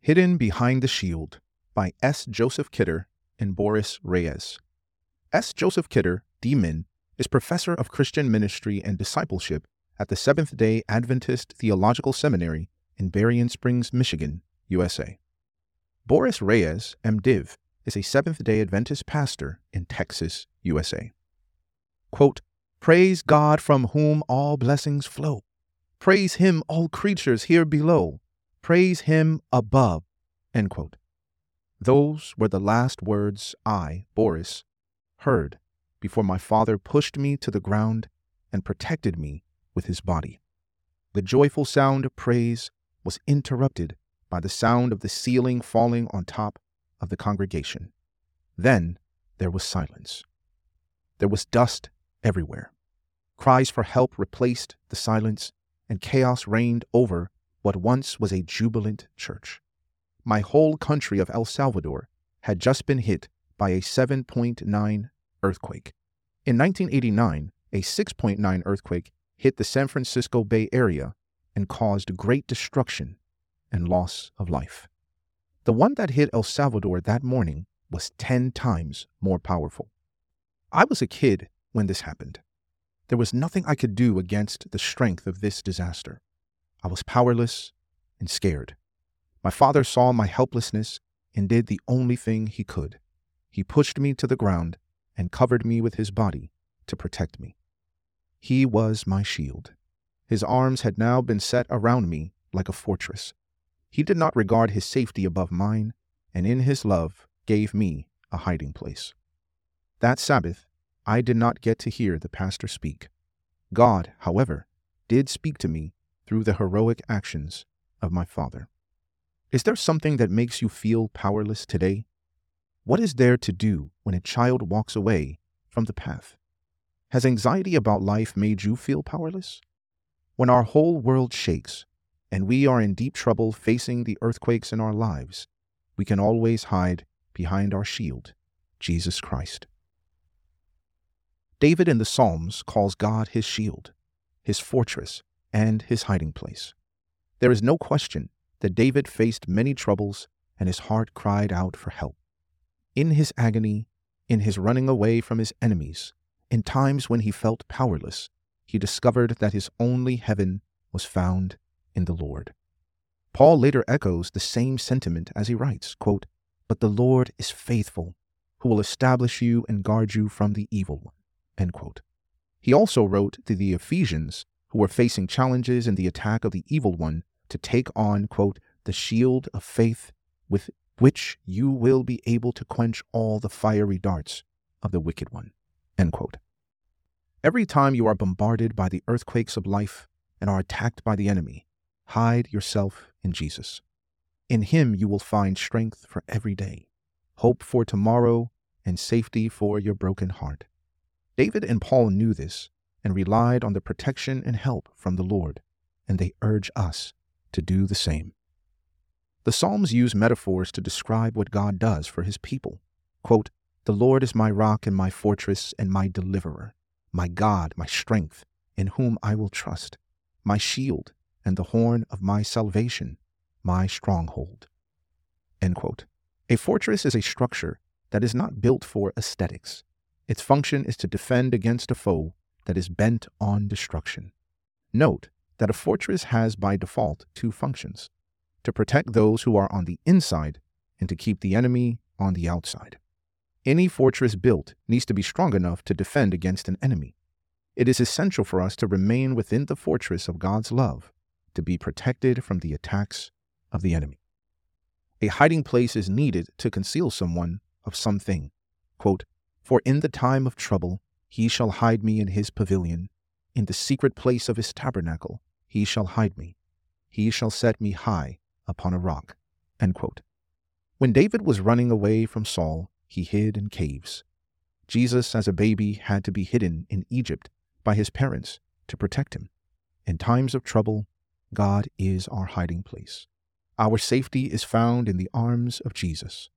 Hidden Behind the Shield by S. Joseph Kidder and Boris Reyes. S. Joseph Kidder, D.Min, is professor of Christian ministry and discipleship at the Seventh day Adventist Theological Seminary in Berrien Springs, Michigan, USA. Boris Reyes, MDiv, is a Seventh day Adventist pastor in Texas, USA. Quote, Praise God from whom all blessings flow. Praise him, all creatures here below. Praise him above. Those were the last words I, Boris, heard before my father pushed me to the ground and protected me with his body. The joyful sound of praise was interrupted by the sound of the ceiling falling on top of the congregation. Then there was silence. There was dust everywhere. Cries for help replaced the silence, and chaos reigned over what once was a jubilant church. My whole country of El Salvador had just been hit by a 7.9 earthquake. In 1989, a 6.9 earthquake hit the San Francisco Bay Area and caused great destruction and loss of life. The one that hit El Salvador that morning was 10 times more powerful. I was a kid when this happened. There was nothing I could do against the strength of this disaster. I was powerless and scared. My father saw my helplessness and did the only thing he could. He pushed me to the ground and covered me with his body to protect me. He was my shield. His arms had now been set around me like a fortress. He did not regard his safety above mine, and in his love gave me a hiding place. That Sabbath, I did not get to hear the pastor speak. God, however, did speak to me through the heroic actions of my father. Is there something that makes you feel powerless today? What is there to do when a child walks away from the path? Has anxiety about life made you feel powerless? When our whole world shakes and we are in deep trouble facing the earthquakes in our lives, we can always hide behind our shield, Jesus Christ. David in the Psalms calls God his shield, his fortress, and his hiding place. There is no question that David faced many troubles and his heart cried out for help. In his agony, in his running away from his enemies, in times when he felt powerless, he discovered that his only heaven was found in the Lord. Paul later echoes the same sentiment as he writes, quote, But the Lord is faithful, who will establish you and guard you from the evil one. He also wrote to the Ephesians, who were facing challenges in the attack of the evil one, to take on, quote, the shield of faith with which you will be able to quench all the fiery darts of the wicked one. End quote. Every time you are bombarded by the earthquakes of life and are attacked by the enemy, hide yourself in Jesus. In Him you will find strength for every day, hope for tomorrow, and safety for your broken heart. David and Paul knew this and relied on the protection and help from the Lord, and they urge us to do the same. The Psalms use metaphors to describe what God does for his people. Quote, The Lord is my rock and my fortress and my deliverer, my God, my strength, in whom I will trust, my shield and the horn of my salvation, my stronghold. A fortress is a structure that is not built for aesthetics. Its function is to defend against a foe that is bent on destruction. Note that a fortress has by default two functions to protect those who are on the inside and to keep the enemy on the outside. Any fortress built needs to be strong enough to defend against an enemy. It is essential for us to remain within the fortress of God's love to be protected from the attacks of the enemy. A hiding place is needed to conceal someone of something. Quote, For in the time of trouble he shall hide me in his pavilion, in the secret place of his tabernacle he shall hide me. He shall set me high upon a rock. When David was running away from Saul, he hid in caves. Jesus, as a baby, had to be hidden in Egypt by his parents to protect him. In times of trouble, God is our hiding place. Our safety is found in the arms of Jesus.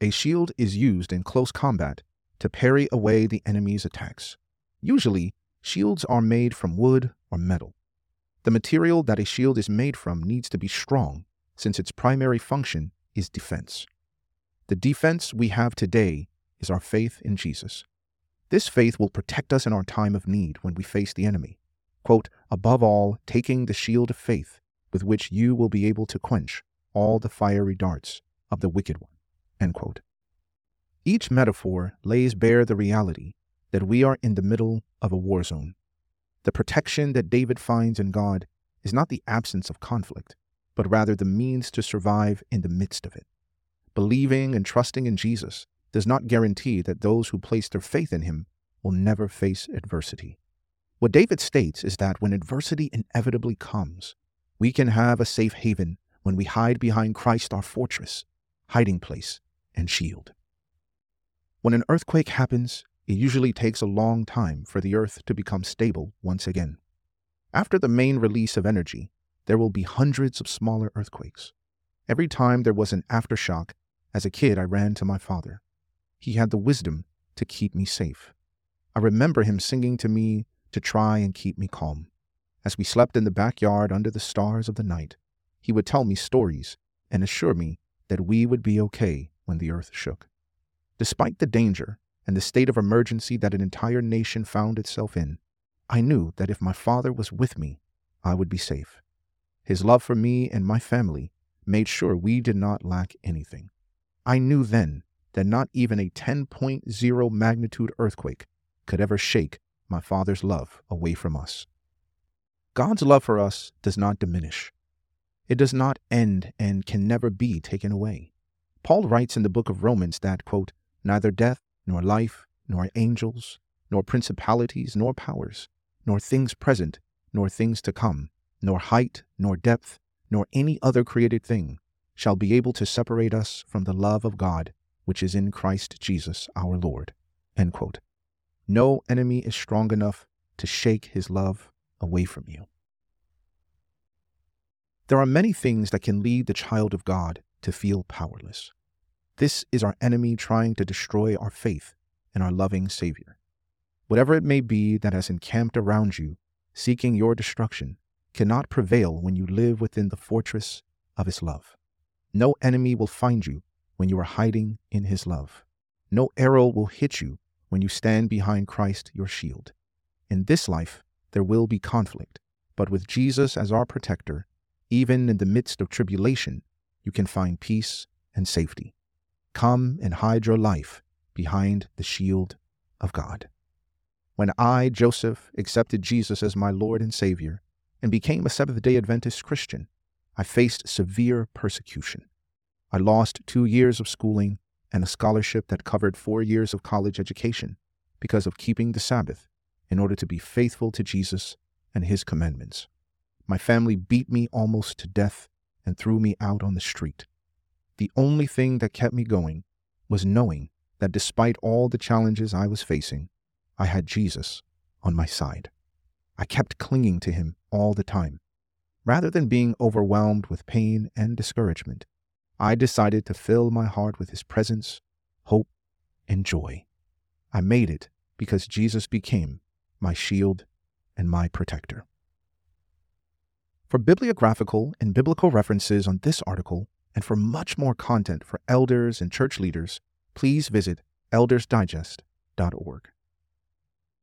A shield is used in close combat to parry away the enemy's attacks. Usually, shields are made from wood or metal. The material that a shield is made from needs to be strong, since its primary function is defense. The defense we have today is our faith in Jesus. This faith will protect us in our time of need when we face the enemy. Quote, above all, taking the shield of faith, with which you will be able to quench all the fiery darts of the wicked one. End quote. Each metaphor lays bare the reality that we are in the middle of a war zone. The protection that David finds in God is not the absence of conflict, but rather the means to survive in the midst of it. Believing and trusting in Jesus does not guarantee that those who place their faith in him will never face adversity. What David states is that when adversity inevitably comes, we can have a safe haven when we hide behind Christ, our fortress, hiding place, and shield. When an earthquake happens, it usually takes a long time for the earth to become stable once again. After the main release of energy, there will be hundreds of smaller earthquakes. Every time there was an aftershock, as a kid, I ran to my father. He had the wisdom to keep me safe. I remember him singing to me to try and keep me calm. As we slept in the backyard under the stars of the night, he would tell me stories and assure me that we would be okay when the earth shook. Despite the danger and the state of emergency that an entire nation found itself in, I knew that if my father was with me, I would be safe. His love for me and my family made sure we did not lack anything. I knew then that not even a 10.0 magnitude earthquake could ever shake my Father's love away from us. God's love for us does not diminish. It does not end and can never be taken away. Paul writes in the book of Romans that, quote, neither death, nor life, nor angels, nor principalities, nor powers, nor things present, nor things to come, nor height, nor depth, nor any other created thing shall be able to separate us from the love of God which is in Christ Jesus our Lord. No enemy is strong enough to shake his love away from you. There are many things that can lead the child of God to feel powerless. This is our enemy trying to destroy our faith in our loving Savior. Whatever it may be that has encamped around you, seeking your destruction, cannot prevail when you live within the fortress of His love. No enemy will find you when you are hiding in his love. No arrow will hit you when you stand behind Christ, your shield. In this life, there will be conflict, but with Jesus as our protector, even in the midst of tribulation, you can find peace and safety. Come and hide your life behind the shield of God. When I, Joseph, accepted Jesus as my Lord and Savior and became a Seventh day Adventist Christian, I faced severe persecution. I lost two years of schooling and a scholarship that covered four years of college education because of keeping the Sabbath in order to be faithful to Jesus and his commandments. My family beat me almost to death and threw me out on the street. The only thing that kept me going was knowing that despite all the challenges I was facing, I had Jesus on my side. I kept clinging to him all the time. Rather than being overwhelmed with pain and discouragement, I decided to fill my heart with His presence, hope, and joy. I made it because Jesus became my shield and my protector. For bibliographical and biblical references on this article, and for much more content for elders and church leaders, please visit eldersdigest.org.